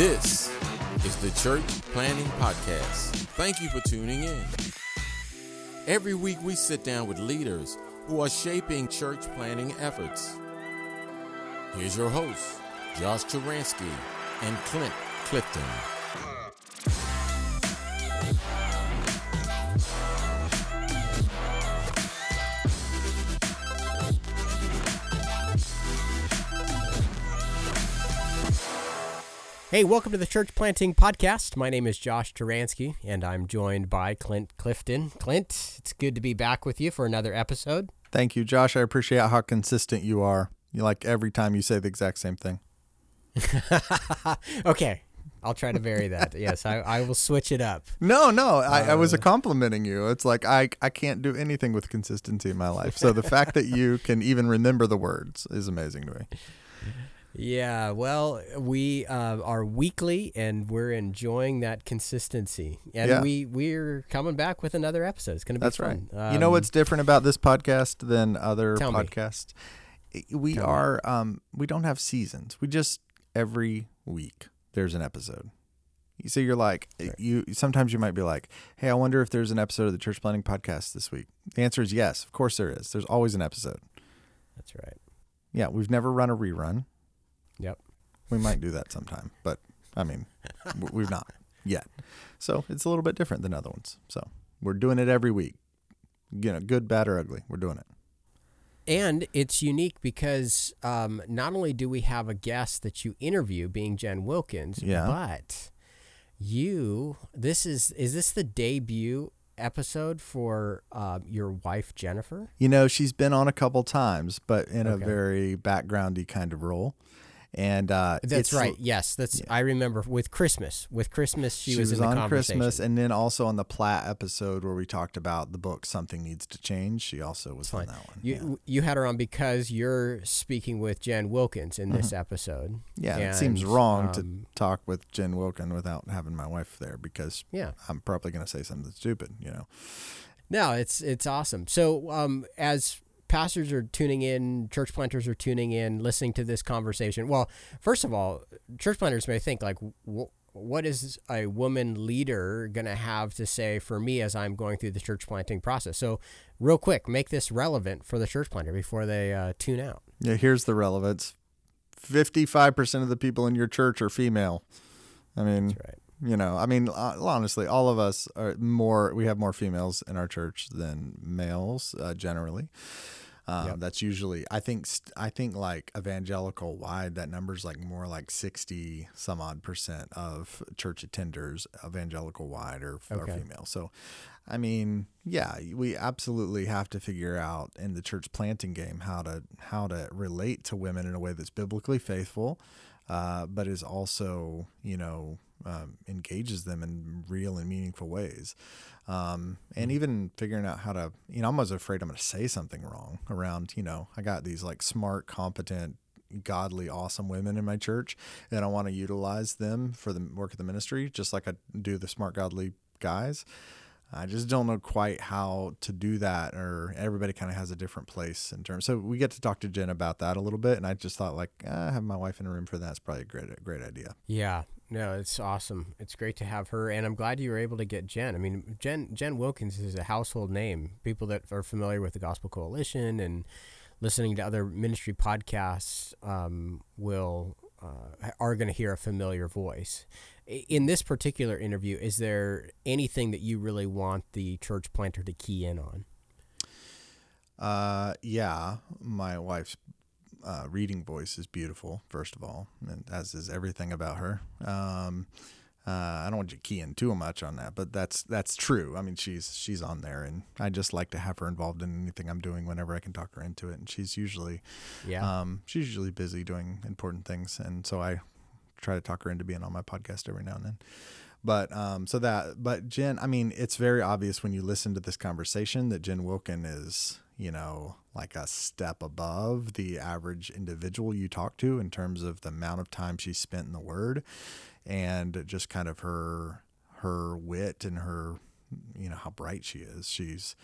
This is the Church Planting Podcast. Thank you for tuning in. Every week we sit down with leaders who are shaping church planting efforts. Here's your hosts, Josh Taransky and Clint Clifton. Hey, welcome to the Church Planting Podcast. My name is Josh Taransky, and I'm joined by Clint Clifton. Clint, it's good to be back with you for another episode. Thank you, Josh. I appreciate how consistent you are. You like every time you say the exact same thing. okay, I'll try to vary that. yes, I, I will switch it up. No, no, I, I was uh, complimenting you. It's like I, I can't do anything with consistency in my life. So the fact that you can even remember the words is amazing to me. Yeah, well, we uh, are weekly, and we're enjoying that consistency. And Yeah. we we're coming back with another episode. It's going to be That's fun. right. you know Um, what's different about this podcast than other Tell me. podcasts? We Tell are um we don't have seasons. We just every week there's an episode. So you're like you sometimes you might be like, "Hey, I wonder if there's an episode of the Church Planting podcast this week." The answer is yes. Of course there is. There's always an episode. That's right. Yeah, we've never run a rerun. Yep. We might do that sometime, but I mean, we've not yet. So it's a little bit different than other ones. So we're doing it every week. You know, good, bad, or ugly. We're doing it. And it's unique because um, not only do we have a guest that you interview, being Jen Wilkins, Yeah. but you, this is, is this the debut episode for uh, your wife, Jennifer? You know, she's been on a couple times, but in a very backgroundy kind of role. And uh, That's right. Yes, that's. I remember with Christmas. With Christmas, she, She, was, was, in the on. Christmas, and then also on the Platt episode where we talked about the book "Something Needs to Change." She also was on that one. You you had her on because you're speaking with Jen Wilkins in this episode. Mm-hmm. yeah, it seems wrong um, to talk with Jen Wilkin without having my wife there because Yeah. I'm probably going to say something stupid. You know. No, it's it's awesome. So um, as pastors are tuning in, church planters are tuning in, listening to this conversation. Well, first of all, church planters may think like, wh- what is a woman leader going to have to say for me as I'm going through the church planting process? So, real quick, make this relevant for the church planter before they uh, tune out. Yeah, here's the relevance. 55% of the people in your church are female. I mean, That's right. You know, I mean, uh, honestly, all of us are more, we have more females in our church than males uh, generally. Um, Yep. That's usually, I think, I think like evangelical wide, that number's like more like 60 some odd percent of church attenders, evangelical wide, are, are female. So, I mean, yeah, we absolutely have to figure out in the church planting game how to how to relate to women in a way that's biblically faithful, uh, but is also you know um, engages them in real and meaningful ways, um, and even figuring out how to you know I'm always afraid I'm going to say something wrong around you know I got these like smart, competent. Godly, awesome women in my church, and I want to utilize them for the work of the ministry, just like I do the smart, godly guys. I just don't know quite how to do that, or everybody kind of has a different place in terms. So we get to talk to Jen about that a little bit, and I just thought like uh, have my wife in a room for that's probably a great, great idea. Yeah, no, it's awesome. It's great to have her, and I'm glad you were able to get Jen. I mean, Jen Jen Wilkins is a household name. People that are familiar with the Gospel Coalition and listening to other ministry podcasts um, will uh, are going to hear a familiar voice. In this particular interview, is there anything that you really want the church planter to key in on? Uh, yeah, my wife's uh, reading voice is beautiful, first of all, and as is everything about her. Um, uh, I don't want you keying too much on that, but that's that's true. I mean, she's she's on there, and I just like to have her involved in anything I'm doing whenever I can talk her into it. And she's usually Yeah, Um, she's usually busy doing important things, and so I try to talk her into being on my podcast every now and then. But um, so that, but Jen, I mean, it's very obvious when you listen to this conversation that Jen Wilkin is, you know, like a step above the average individual you talk to in terms of the amount of time she spent in the Word, and just kind of her her wit and her you know how bright she is. She's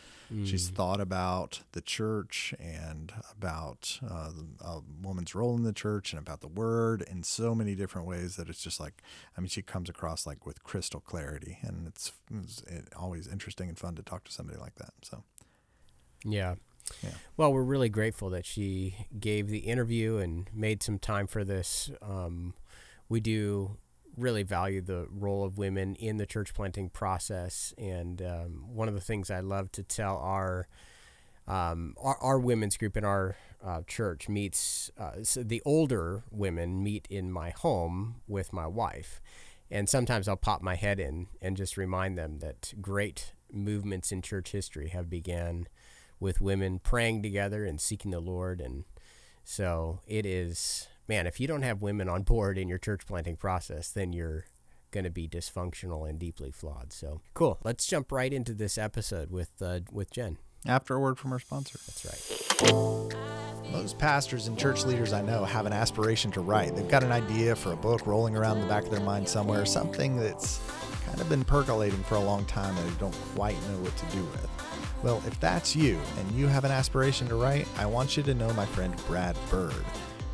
she's thought about the church and about uh, a woman's role in the church and about the word in so many different ways that it's just like I mean she comes across like with crystal clarity, and it's, it's always interesting and fun to talk to somebody like that. So Yeah. Yeah. Well, we're really grateful that she gave the interview and made some time for this. Um, we do really value the role of women in the church planting process, and um, one of the things I love to tell our um, our, our women's group in our uh, church meets uh, so the older women meet in my home with my wife, and sometimes I'll pop my head in and just remind them that great movements in church history have began with women praying together and seeking the Lord. And so it is, man, if you don't have women on board in your church planting process, then you're going to be dysfunctional and deeply flawed. So cool. Let's jump right into this episode with uh, with Jen. after a word from our sponsor. That's right. Most pastors and church leaders I know have an aspiration to write. They've got an idea for a book rolling around the back of their mind somewhere, something that's kind of been percolating for a long time and they don't quite know what to do with. Well, if that's you and you have an aspiration to write, I want you to know my friend Brad Bird.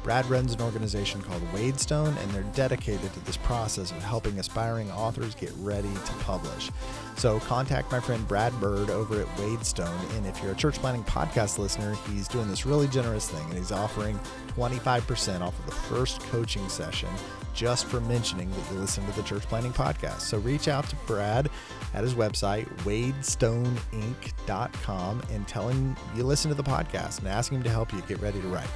Brad runs an organization called Wadestone, and they're dedicated to this process of helping aspiring authors get ready to publish. So contact my friend Brad Bird over at Wadestone, and if you're a church planting podcast listener, he's doing this really generous thing, and he's offering 25% off of the first coaching session just for mentioning that you listen to the church planting podcast. So reach out to Brad at his website, wadestoneinc.com, and tell him you listen to the podcast and ask him to help you get ready to write.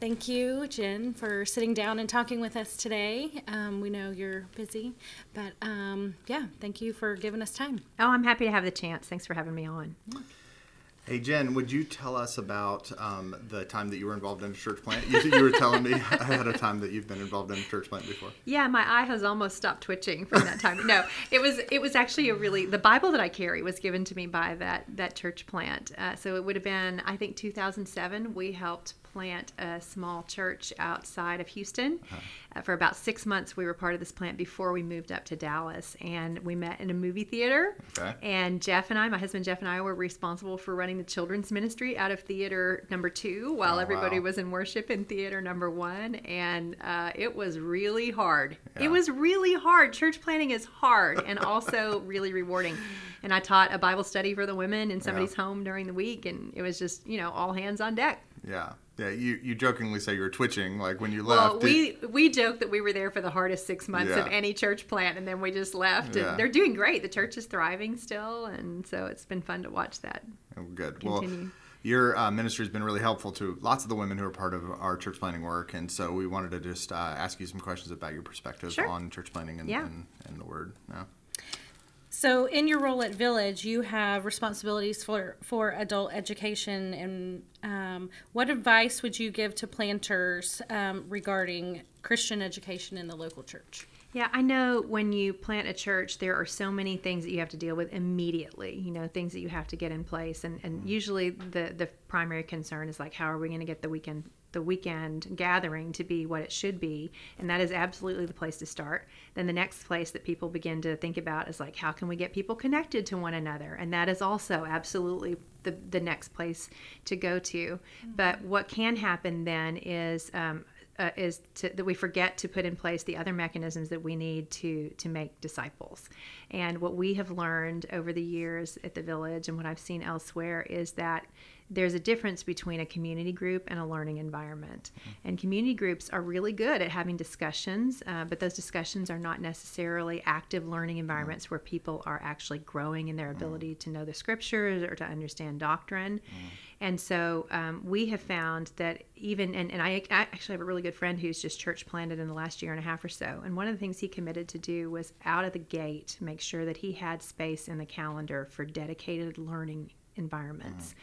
Thank you, Jen, for sitting down and talking with us today. Um, we know you're busy, but um, yeah, thank you for giving us time. Oh, I'm happy to have the chance. Thanks for having me on. Hey Jen, would you tell us about um, the time that you were involved in a church plant? You, you were telling me ahead of time that you've been involved in a church plant before. Yeah, my eye has almost stopped twitching from that time. no, it was it was actually a really the Bible that I carry was given to me by that that church plant. Uh, so it would have been I think 2007. We helped plant a small church outside of Houston. Uh, for about six months, we were part of this plant before we moved up to Dallas, and we met in a movie theater. Okay. And Jeff and I, my husband Jeff and I, were responsible for running the children's ministry out of theater number two, while Oh, everybody wow. was in worship in theater number one. And uh, it was really hard. Yeah. It was really hard. Church planting is hard and also really rewarding. And I taught a Bible study for the women in somebody's home during the week, and it was just you know all hands on deck. Yeah, yeah. You you jokingly say you were twitching like when you left. Did- we we joked that we were there for the hardest six months of any church plant, and then we just left. Yeah. And they're doing great. The church is thriving still, and so it's been fun to watch that. Oh, good. Continue. Well, your uh, ministry has been really helpful to lots of the women who are part of our church planting work, and so we wanted to just uh, ask you some questions about your perspective Sure. on church planting and, Yeah. and, and the word. Yeah. So, in your role at Village, you have responsibilities for for adult education. And um, what advice would you give to planters um, regarding Christian education in the local church? Yeah, I know when you plant a church, there are so many things that you have to deal with immediately. You know, things that you have to get in place, and and usually the the primary concern is like, how are we going to get the weekend the weekend gathering to be what it should be, and that is absolutely the place to start. Then the next place that people begin to think about is like, how can we get people connected to one another, and that is also absolutely the the next place to go to. But what can happen then is um, uh, is to, that we forget to put in place the other mechanisms that we need to to make disciples. And what we have learned over the years at the village and what I've seen elsewhere is that there's a difference between a community group and a learning environment. And community groups are really good at having discussions, uh, but those discussions are not necessarily active learning environments where people are actually growing in their ability to know the scriptures or to understand doctrine. And so um, we have found that even, and, and I, I actually have a really good friend who's just church planted in the last year and a half or so. And one of the things he committed to do was out of the gate make sure that he had space in the calendar for dedicated learning environments.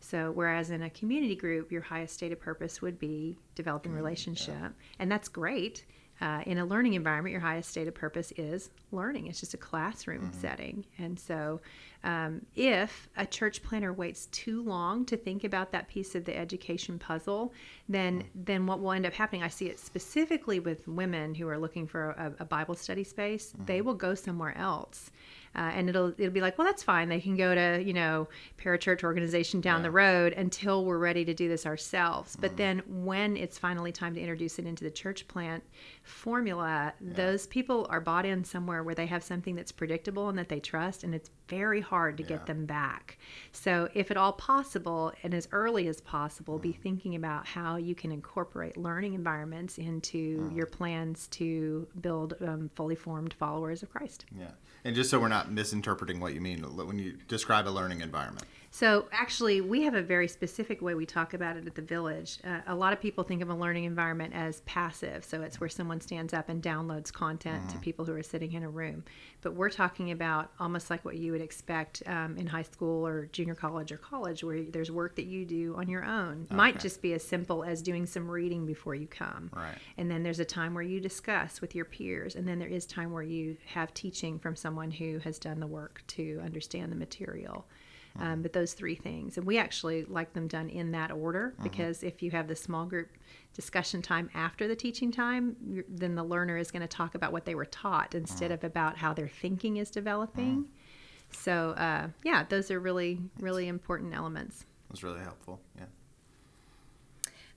So, whereas in a community group, your highest stated purpose would be developing relationship, and that's great. Uh, in a learning environment, your highest stated purpose is learning. It's just a classroom setting, and so Um, if a church planter waits too long to think about that piece of the education puzzle, then mm-hmm. then what will end up happening? I see it specifically with women who are looking for a, a Bible study space. They mm-hmm. will go somewhere else. Uh, and it'll it'll be like, well, that's fine. They can go to you know parachurch organization down the road until we're ready to do this ourselves. But mm-hmm. then when it's finally time to introduce it into the church plant formula, those people are bought in somewhere where they have something that's predictable and that they trust, and it's very hard to get them back. So if at all possible, and as early as possible, be thinking about how you can incorporate learning environments into your plans to build um, fully formed followers of Christ. Yeah. And just so we're not misinterpreting what you mean when you describe a learning environment. So, actually, we have a very specific way we talk about it at the village. Uh, a lot of people think of a learning environment as passive. So, it's where someone stands up and downloads content to people who are sitting in a room. But we're talking about almost like what you would expect um, in high school or junior college or college, where there's work that you do on your own. Might just be as simple as doing some reading before you come. Right. And then there's a time where you discuss with your peers. And then there is time where you have teaching from someone who has done the work to understand the material. Um, but those three things. And we actually like them done in that order because if you have the small group discussion time after the teaching time, you're- then the learner is going to talk about what they were taught instead of about how their thinking is developing. So, uh, yeah, those are really, really important elements. was really helpful. Yeah.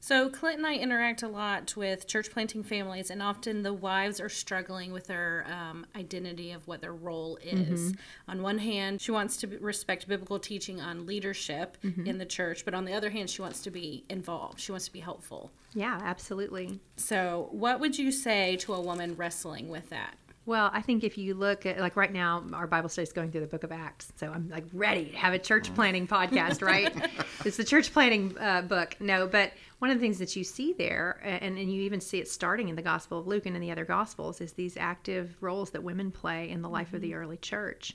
So Clint and I interact a lot with church planting families, and often the wives are struggling with their um, identity of what their role is. On one hand, she wants to respect biblical teaching on leadership in the church, but on the other hand, she wants to be involved. She wants to be helpful. Yeah, absolutely. So, what would you say to a woman wrestling with that? Well, I think if you look at like right now, our Bible study is going through the Book of Acts, so I'm like ready to have a church planting podcast. Right? it's the church planting uh, book. No, but one of the things that you see there, and, and you even see it starting in the Gospel of Luke and in the other Gospels, is these active roles that women play in the life of the early church.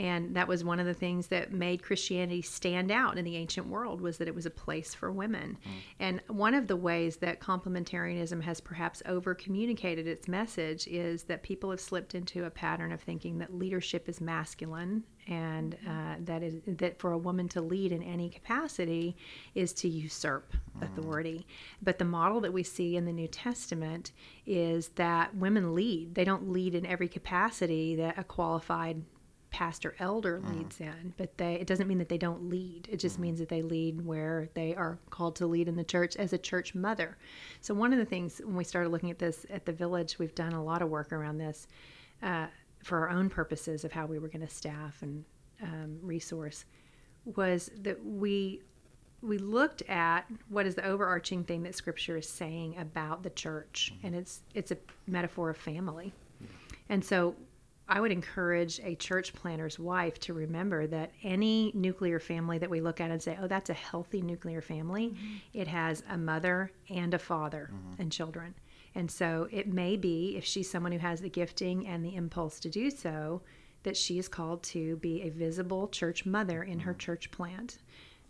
And that was one of the things that made Christianity stand out in the ancient world was that it was a place for women. Mm. And one of the ways that complementarianism has perhaps over communicated its message is that people have slipped into a pattern of thinking that leadership is masculine and mm-hmm. uh, that is that for a woman to lead in any capacity is to usurp authority. Mm. But the model that we see in the New Testament is that women lead. They don't lead in every capacity that a qualified pastor elder leads in but they it doesn't mean that they don't lead. It just means that they lead where they are called to lead in the church as a church mother. So one of the things when we started looking at this at the village we've done a lot of work around this uh, for our own purposes of how we were going to staff and um, resource was that we we looked at what is the overarching thing that scripture is saying about the church. And it's it's a metaphor of family. And so I would encourage a church planter's wife to remember that any nuclear family that we look at and say, oh, that's a healthy nuclear family, mm-hmm. it has a mother and a father mm-hmm. and children. And so it may be, if she's someone who has the gifting and the impulse to do so, that she is called to be a visible church mother in her mm-hmm. church plant.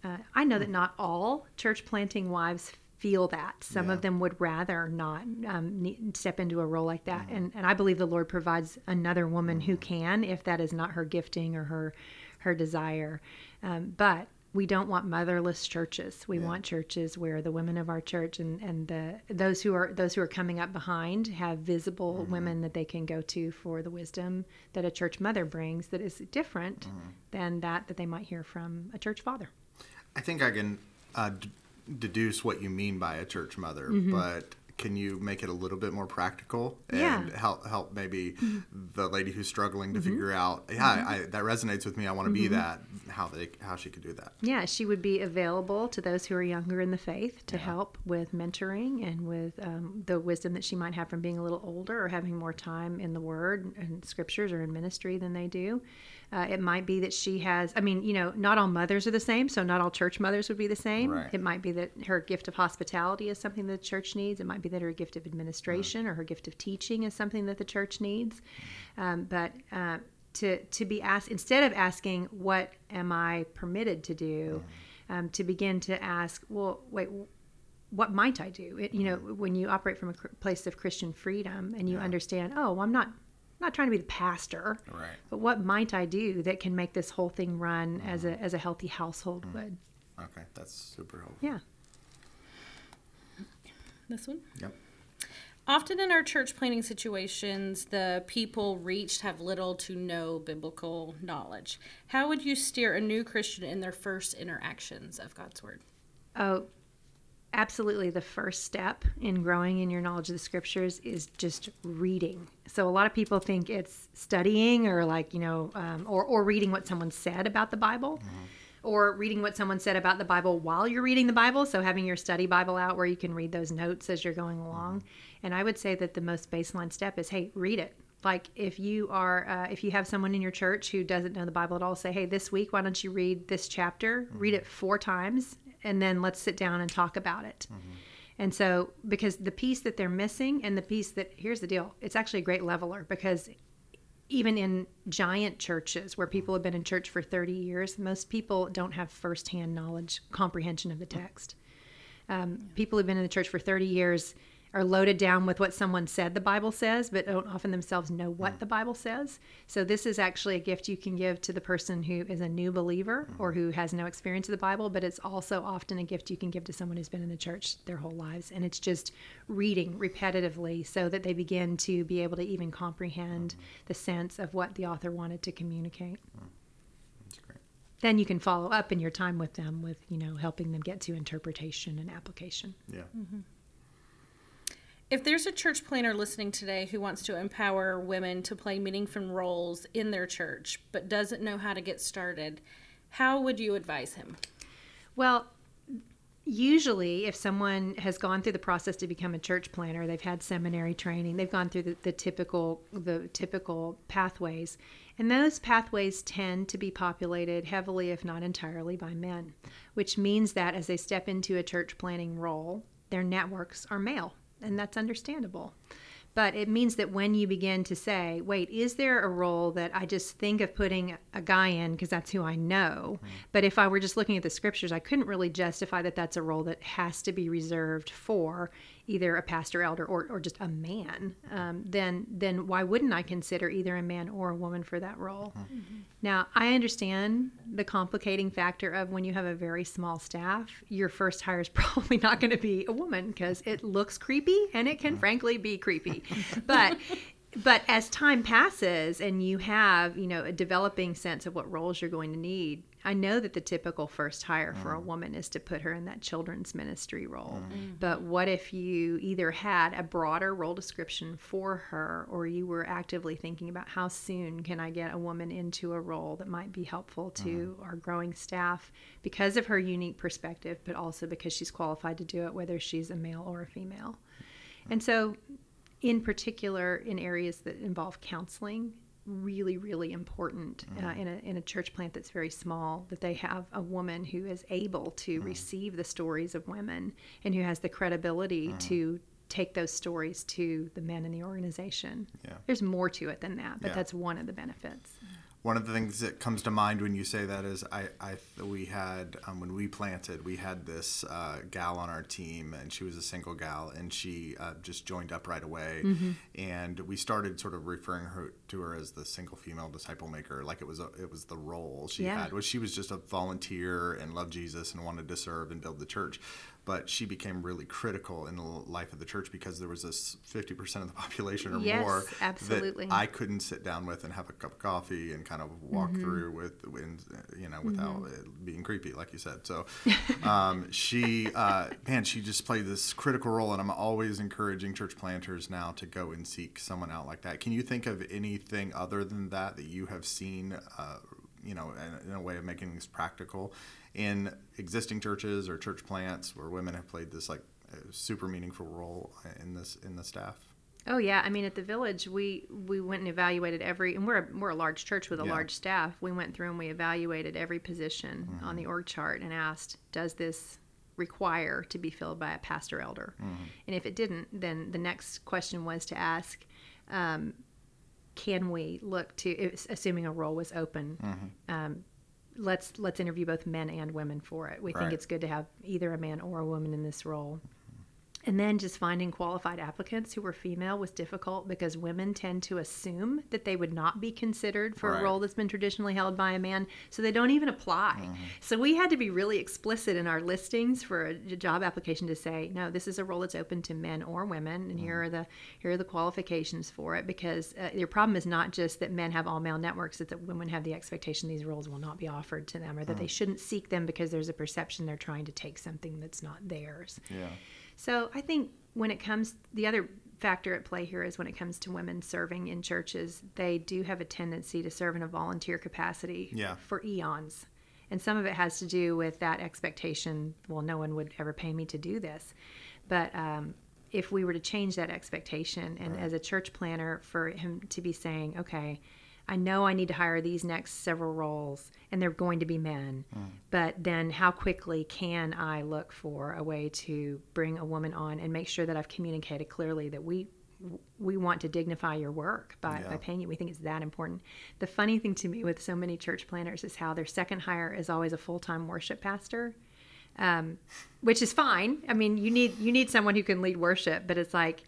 Uh, I know that hmm. not all church planting wives feel that. Some of them would rather not um, step into a role like that. And, and I believe the Lord provides another woman who can, if that is not her gifting or her, her desire. Um, but we don't want motherless churches. We want churches where the women of our church and, and the those who are those who are coming up behind have visible women that they can go to for the wisdom that a church mother brings that is different than that that they might hear from a church father. I think I can uh, deduce what you mean by a church mother, but can you make it a little bit more practical and Yeah. Mm-hmm. help help maybe the lady who's struggling to figure out, yeah, I, that resonates with me. I want to be that. How they how she could do that. Yeah, she would be available to those who are younger in the faith to help with mentoring and with um, the wisdom that she might have from being a little older or having more time in the Word and scriptures or in ministry than they do. Uh, it might be that she has, I mean, you know, not all mothers are the same, so not all church mothers would be the same. Right. It might be that her gift of hospitality is something that the church needs. It might be that her gift of administration or her gift of teaching is something that the church needs. Um, but uh, to to be asked instead of asking what am I permitted to do, um, to begin to ask, well, wait, what might I do? It, you know, when you operate from a cr- place of Christian freedom and you understand, oh, well, I'm not not trying to be the pastor, Right. but what might I do that can make this whole thing run as a mm-hmm. as a healthy household mm-hmm. would? Okay, that's super helpful. Yeah. This one. Yep. Often in our church planting situations, the people reached have little to no biblical knowledge. How would you steer a new Christian in their first interactions of God's Word? Oh, absolutely. The first step in growing in your knowledge of the scriptures is just reading. So a lot of people think it's studying or like, you know, um, or, or reading what someone said about the Bible. Or reading what someone said about the Bible while you're reading the Bible. So, having your study Bible out where you can read those notes as you're going along. And I would say that the most baseline step is hey, read it. Like, if you are, uh, if you have someone in your church who doesn't know the Bible at all, say, hey, this week, why don't you read this chapter? Read it four times, and then let's sit down and talk about it. And so, because the piece that they're missing, and the piece that, here's the deal, it's actually a great leveler because even in giant churches where people have been in church for 30 years, most people don't have firsthand knowledge, comprehension of the text. Um, people who've been in the church for 30 years are loaded down with what someone said the Bible says, but don't often themselves know what mm. the Bible says. So, this is actually a gift you can give to the person who is a new believer mm. or who has no experience of the Bible, but it's also often a gift you can give to someone who's been in the church their whole lives. And it's just reading repetitively so that they begin to be able to even comprehend mm-hmm. the sense of what the author wanted to communicate. Mm. That's. Then you can follow up in your time with them with, you know, helping them get to interpretation and application. Yeah. Mm-hmm. If there's a church planter listening today who wants to empower women to play meaningful roles in their church but doesn't know how to get started, how would you advise him? Well, usually if someone has gone through the process to become a church planter, they've had seminary training, they've gone through the, the typical the typical pathways. And those pathways tend to be populated heavily, if not entirely, by men, which means that as they step into a church planting role, their networks are male, and that's understandable. But it means that when you begin to say, wait, is there a role that I just think of putting a guy in because that's who I know? Hmm. But if I were just looking at the scriptures, I couldn't really justify that that's a role that has to be reserved for either a pastor, elder, or, or just a man. Um, then, then why wouldn't I consider either a man or a woman for that role? Hmm. Mm-hmm. Now, I understand the complicating factor of when you have a very small staff, your first hire is probably not going to be a woman because it looks creepy and it can hmm. frankly be creepy. But but as time passes and you have, you know, a developing sense of what roles you're going to need, I know that the typical first hire for a mm. woman is to put her in that children's ministry role. Mm. Mm. But what if you either had a broader role description for her or you were actively thinking about how soon can I get a woman into a role that might be helpful to our growing staff because of her unique perspective, but also because she's qualified to do it, whether she's a male or a female. And so in particular in areas that involve counseling really really important uh, mm-hmm. in, a, in a church plant that's very small that they have a woman who is able to mm-hmm. receive the stories of women and who has the credibility mm-hmm. to take those stories to the men in the organization. Yeah. there's more to it than that but Yeah. that's one of the benefits One of the things that comes to mind when you say that is I, I we had um, when we planted we had this uh, gal on our team and she was a single gal and she uh, just joined up right away. And we started sort of referring her to her as the single female disciple maker like it was a, it was the role she Yeah. had. Was she was just a volunteer and loved Jesus and wanted to serve and build the church but she became really critical in the life of the church because there was this 50% of the population or Yes, more absolutely. that I couldn't sit down with and have a cup of coffee and kind of walk through with, you know, without it being creepy, like you said. So, um, she, uh, man, she just played this critical role, and I'm always encouraging church planters now to go and seek someone out like that. Can you think of anything other than that that you have seen, uh, you know, in, in a way of making things practical in existing churches or church plants where women have played this like uh, super meaningful role in this in the staff? Oh yeah, I mean at the village we we went and evaluated every and we're a, we're a large church with a Yeah. large staff. We went through and we evaluated every position on the org chart and asked, does this require to be filled by a pastor elder? And if it didn't, then the next question was to ask, um, can we look to assuming a role was open? Um, let's let's interview both men and women for it. We Right. think it's good to have either a man or a woman in this role. And then just finding qualified applicants who were female was difficult because women tend to assume that they would not be considered for Right. a role that's been traditionally held by a man, so they don't even apply. Mm-hmm. So we had to be really explicit in our listings for a job application to say, no, this is a role that's open to men or women, and Mm-hmm. here are the here are the qualifications for it. Because uh, your problem is not just that men have all male networks; it's that women have the expectation these roles will not be offered to them, or that they Mm. shouldn't seek them because there's a perception they're trying to take something that's not theirs. Yeah. So I think when it comes, the other factor at play here is when it comes to women serving in churches, they do have a tendency to serve in a volunteer capacity Yeah. for eons. And some of it has to do with that expectation well, no one would ever pay me to do this. But um, if we were to change that expectation, and as a church planter, for him to be saying, okay, I know I need to hire these next several roles, and they're going to be men. But then, how quickly can I look for a way to bring a woman on and make sure that I've communicated clearly that we we want to dignify your work by, by paying you. We think it's that important. The funny thing to me with so many church planters is how their second hire is always a full time worship pastor, um, which is fine. I mean, you need you need someone who can lead worship, but it's like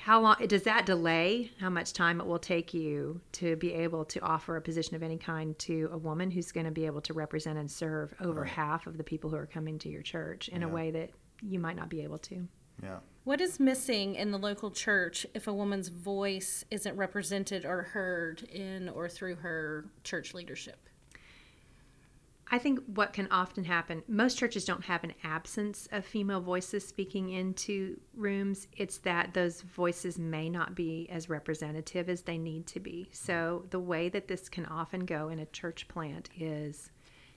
how long does that delay how much time it will take you to be able to offer a position of any kind to a woman who's going to be able to represent and serve over half of the people who are coming to your church in a way that you might not be able to Yeah. What is missing in the local church if a woman's voice isn't represented or heard in or through her church leadership? I think what can often happen, most churches don't have an absence of female voices speaking into rooms. It's that those voices may not be as representative as they need to be. So, the way that this can often go in a church plant is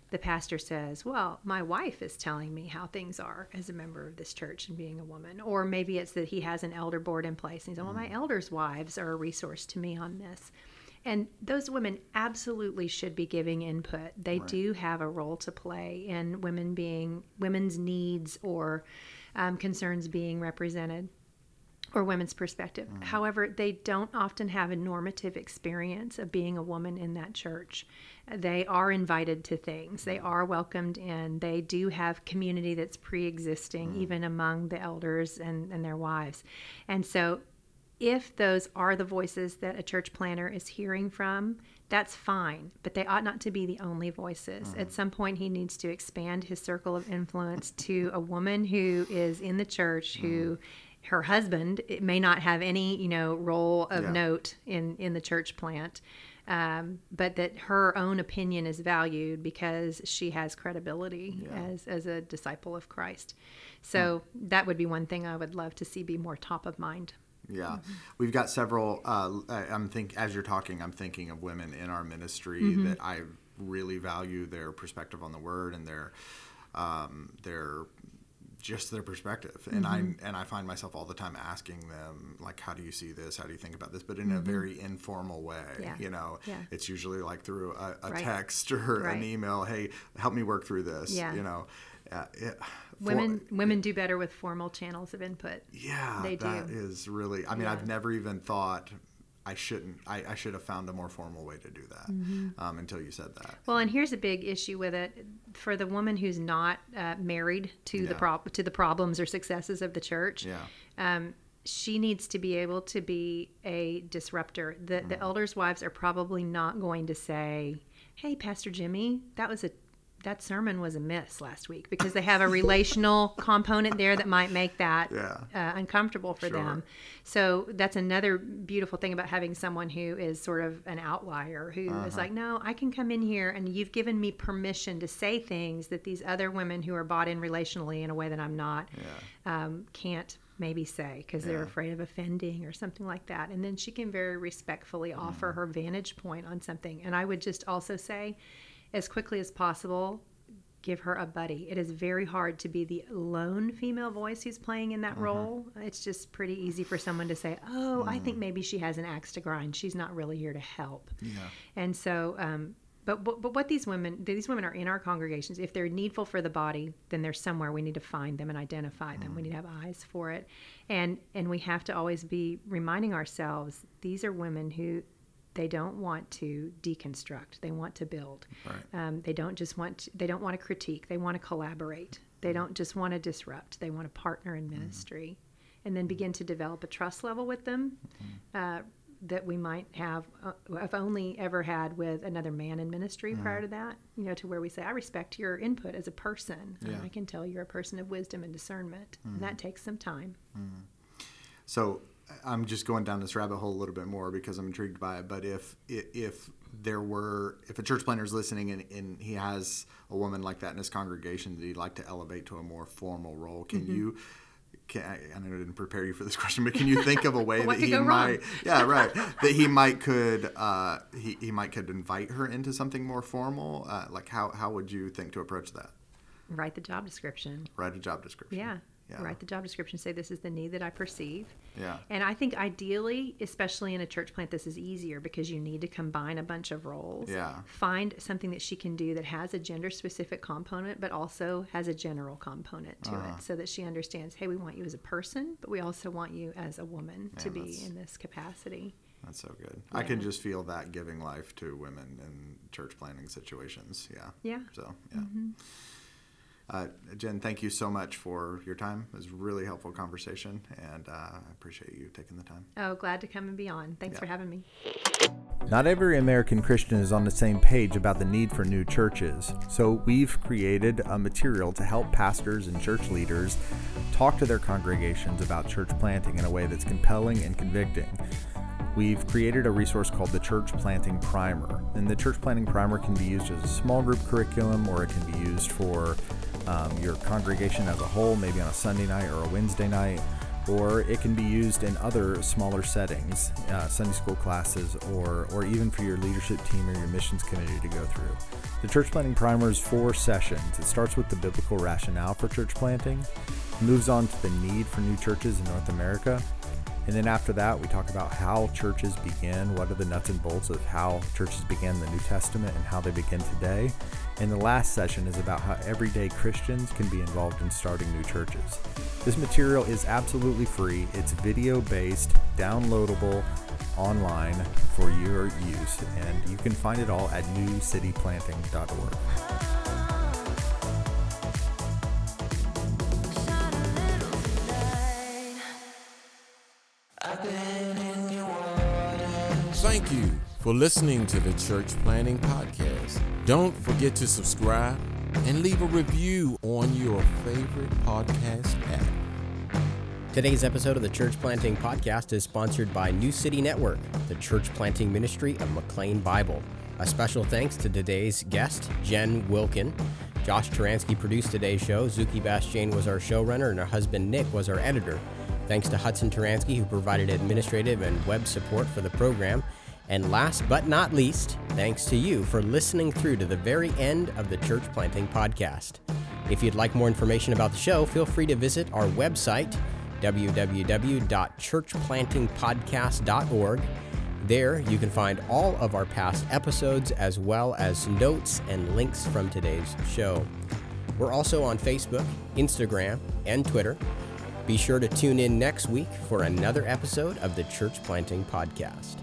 the pastor says, Well, my wife is telling me how things are as a member of this church and being a woman. Or maybe it's that he has an elder board in place. And he's like, Well, my mm. elders' wives are a resource to me on this. And those women absolutely should be giving input. They do have a role to play in women being women's needs or um, concerns being represented or women's perspective. Mm. However, they don't often have a normative experience of being a woman in that church. They are invited to things, they mm. are welcomed in, they do have community that's pre existing, mm. even among the elders and, and their wives. And so, if those are the voices that a church planter is hearing from, that's fine, but they ought not to be the only voices. At mm. some point, he needs to expand his circle of influence to a woman who is in the church who mm. her husband may not have any you know role of Yeah. note in in the church plant um, but that her own opinion is valued because she has credibility as as a disciple of Christ. Hmm. So that would be one thing I would love to see be more top of mind. Yeah, we've got several. Uh, I- I'm think as you're talking, I'm thinking of women in our ministry Mm-hmm. that I really value their perspective on the word and their um, their just their perspective. And I Mm-hmm. and I find myself all the time asking them like, how do you see this? How do you think about this? But in a Mm-hmm. very informal way. Yeah. You know, Yeah. it's usually like through a, a Right. text or Right. an email. Hey, help me work through this. Yeah. You know. Uh, it, for- Women women do better with formal channels of input. yeah, They that do. is really. I mean, Yeah. I've never even thought I shouldn't. I, I should have found a more formal way to do that Mm-hmm. um, until you said that. Well, and here's a big issue with it for the woman who's not uh, married to the Yeah. prob- to the problems or successes of the church. Yeah. um, she needs to be able to be a disruptor. The the elders' wives are probably not going to say, "Hey, Pastor Jimmy, that was a that sermon was a miss last week," because they have a relational component there that might make that Yeah. uh, uncomfortable for Sure. them. So that's another beautiful thing about having someone who is sort of an outlier who is Uh-huh. like, no, I can come in here and you've given me permission to say things that these other women who are bought in relationally in a way that I'm not um, can't maybe say because they're afraid of offending or something like that. And then she can very respectfully offer Mm-hmm. her vantage point on something. And I would just also say, as quickly as possible, give her a buddy. It is very hard to be the lone female voice who's playing in Mm-hmm. that role. It's just pretty easy for someone to say, "Oh, I Mm. think maybe she has an axe to grind. She's not really here to help." Yeah. And so, um, but, but but what these women these women are in our congregations. If they're needful for the body, then they're somewhere we need to find them and identify them. We need to have eyes for it, and and we have to always be reminding ourselves these are women who they don't want to deconstruct. They want to build. Right. Um, they don't just want they don't want to critique. They want to collaborate. They don't just want to disrupt. They want to partner in ministry. and then begin to develop a trust level with them. Uh, that we might have, uh, have only ever had with another man in ministry prior to that, you know, to where we say, I respect your input as a person. and Yeah. I can tell you're a person of wisdom and discernment. And that takes some time. So I'm just going down this rabbit hole a little bit more because I'm intrigued by it. But if if, there were if a church planter is listening and, and he has a woman like that in his congregation that he'd like to elevate to a more formal role, can Mm-hmm. you? Can, I, I know I didn't prepare you for this question, but can you think of a way that he might, yeah, right, that he might could, uh, he, he might could invite her into something more formal? Uh, like how how would you think to approach that? Write the job description. Write a job description. Yeah. Yeah. Write the job description. Say this is the need that I perceive. Yeah. And I think ideally, especially in a church plant, this is easier because you need to combine a bunch of roles. Yeah. Find something that she can do that has a gender specific component, but also has a general component to Uh-huh. it so that she understands hey, we want you as a person, but we also want you as a woman to be that's- in this capacity. That's so good. I can just feel that giving life to women in church planting situations. Yeah. Yeah. So, yeah. Uh, Jen, thank you so much for your time. It was a really helpful conversation, and uh, I appreciate you taking the time. Oh, glad to come and be on. Thanks Yeah. for having me. Not every American Christian is on the same page about the need for new churches, so we've created a material to help pastors and church leaders talk to their congregations about church planting in a way that's compelling and convicting. We've created a resource called the Church Planting Primer, and the Church Planting Primer can be used as a small group curriculum or it can be used for um, your congregation as a whole, maybe on a Sunday night or a Wednesday night or it can be used in other smaller settings, uh, Sunday school classes, or or even for your leadership team or your missions committee to go through. The church planting primer is four sessions. It starts with the biblical rationale for church planting, moves on to the need for new churches in North America, and then after that, we talk about how churches begin, what are the nuts and bolts of how churches began the New Testament and how they begin today. And the last session is about how everyday Christians can be involved in starting new churches. This material is absolutely free, it's video based, downloadable online for your use, and you can find it all at newcityplanting.org. Thank you for listening to the Church Planting Podcast. Don't forget to subscribe and leave a review on your favorite podcast app. Today's episode of the Church Planting Podcast is sponsored by New City Network, the church planting ministry of McLean Bible. A special thanks to today's guest, Jen Wilkin. Josh Taransky produced today's show. Zuki Bastian was our showrunner, and her husband Nick was our editor. Thanks to Hudson Taransky, who provided administrative and web support for the program. And last but not least, thanks to you for listening through to the very end of the Church Planting Podcast. If you'd like more information about the show, feel free to visit our website, www.churchplantingpodcast.org. There, you can find all of our past episodes as well as notes and links from today's show. We're also on Facebook, Instagram, and Twitter. Be sure to tune in next week for another episode of the Church Planting Podcast.